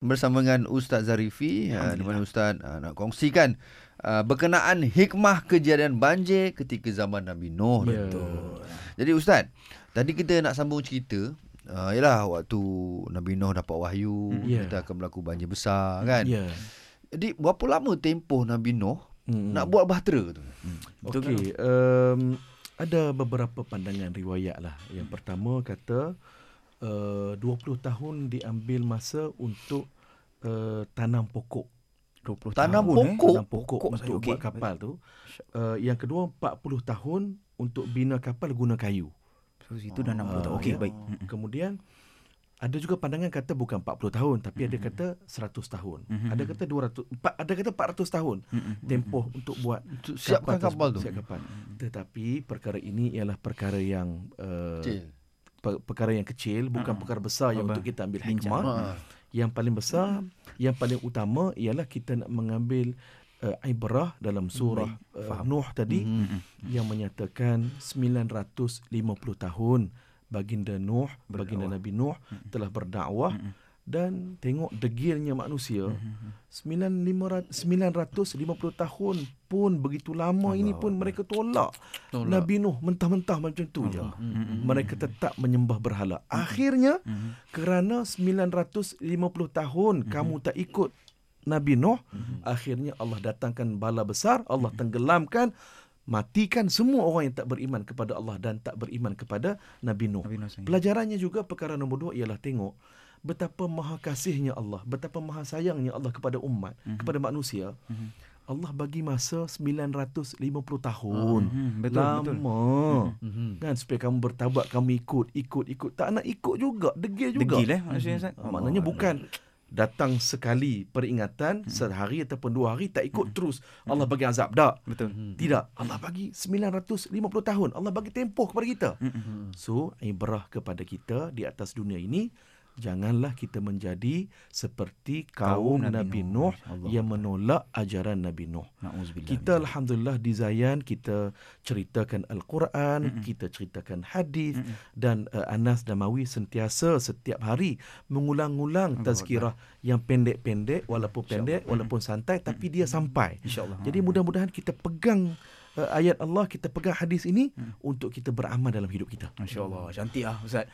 bersama dengan Ustaz Zarifi uh, di mana Ustaz uh, nak kongsikan uh, berkenaan hikmah kejadian banjir ketika zaman Nabi Nuh. Betul. Jadi Ustaz, tadi kita nak sambung cerita uh, yalah waktu Nabi Nuh dapat wahyu Ya. kita akan berlaku banjir besar kan. Ya. Jadi berapa lama tempoh Nabi Nuh Hmm. nak buat bahtera tu? Betul Okey, um, ada beberapa pandangan riwayat lah. Yang pertama kata uh, 20 tahun diambil masa untuk uh, tanam pokok. 20 Tanam tahun, pokok? Tanam pokok, Pokok untuk okey. buat kapal tu. Uh, yang kedua 40 tahun untuk bina kapal guna kayu. So, itu dah 60 tahun. Ah, Okey, ya. baik. Kemudian ada juga pandangan kata bukan 40 tahun tapi ada kata 100 tahun. Mhm. Ada kata 200 empat- ada kata 400 tahun Mm-mm. tempoh untuk buat siapkan kapal tu. tersebut, Siap kapal. Tetapi perkara ini ialah perkara yang uh. Per- perkara yang kecil bukan Ah. perkara besar yang Apa? untuk kita ambil hikmah. Ha. Yang paling besar, yang paling utama ialah kita nak mengambil uh, ibrah dalam surah uh, Faham. Nuh tadi. Mm-mm. yang menyatakan 950 tahun baginda Nuh, baginda Berdakwah. Nabi Nuh telah berdakwah Mm-mm. Dan tengok degilnya manusia. Mhm. 950 tahun pun begitu lama ini pun mereka tolak. Tolak. Nabi Nuh mentah-mentah macam tu je. Mm-mm. Mereka tetap menyembah berhala. Akhirnya Mhm. kerana 950 tahun kamu tak ikut Nabi Nuh, akhirnya Allah datangkan bala besar, Allah tenggelamkan matikan semua orang yang tak beriman kepada Allah dan tak beriman kepada Nabi Nuh. Nabi Nuh sendiri. Pelajarannya juga perkara nombor dua ialah tengok betapa maha kasihnya Allah, betapa maha sayangnya Allah kepada umat, kepada manusia. Mhm. Allah bagi masa 950 tahun. Mhm, betul, Lama. betul. Mhm. Kan supaya kamu bertaubat, kamu ikut, ikut, ikut. Tak nak ikut juga, degil juga. Degil eh maksudnya Ustaz. Ah, maknanya bukan datang sekali peringatan sehari ataupun dua hari tak ikut terus Allah bagi azab tak Betul. tidak Allah bagi 950 tahun Allah bagi tempoh kepada kita Mm-mm. so ibrah kepada kita di atas dunia ini janganlah kita menjadi seperti kaum, Kaum Nabi Nabi, Nuh. Nuh, yang menolak ajaran Nabi Nuh. Kita alhamdulillah di Zayan kita ceritakan al-Quran, kita ceritakan hadis dan uh, Anas Damawi sentiasa setiap hari mengulang-ulang tazkirah yang pendek-pendek walaupun pendek walaupun santai tapi dia sampai. Jadi mudah-mudahan kita pegang uh, ayat Allah, kita pegang hadis ini untuk kita beramal dalam hidup kita. Masya-Allah. Cantik ah Ustaz.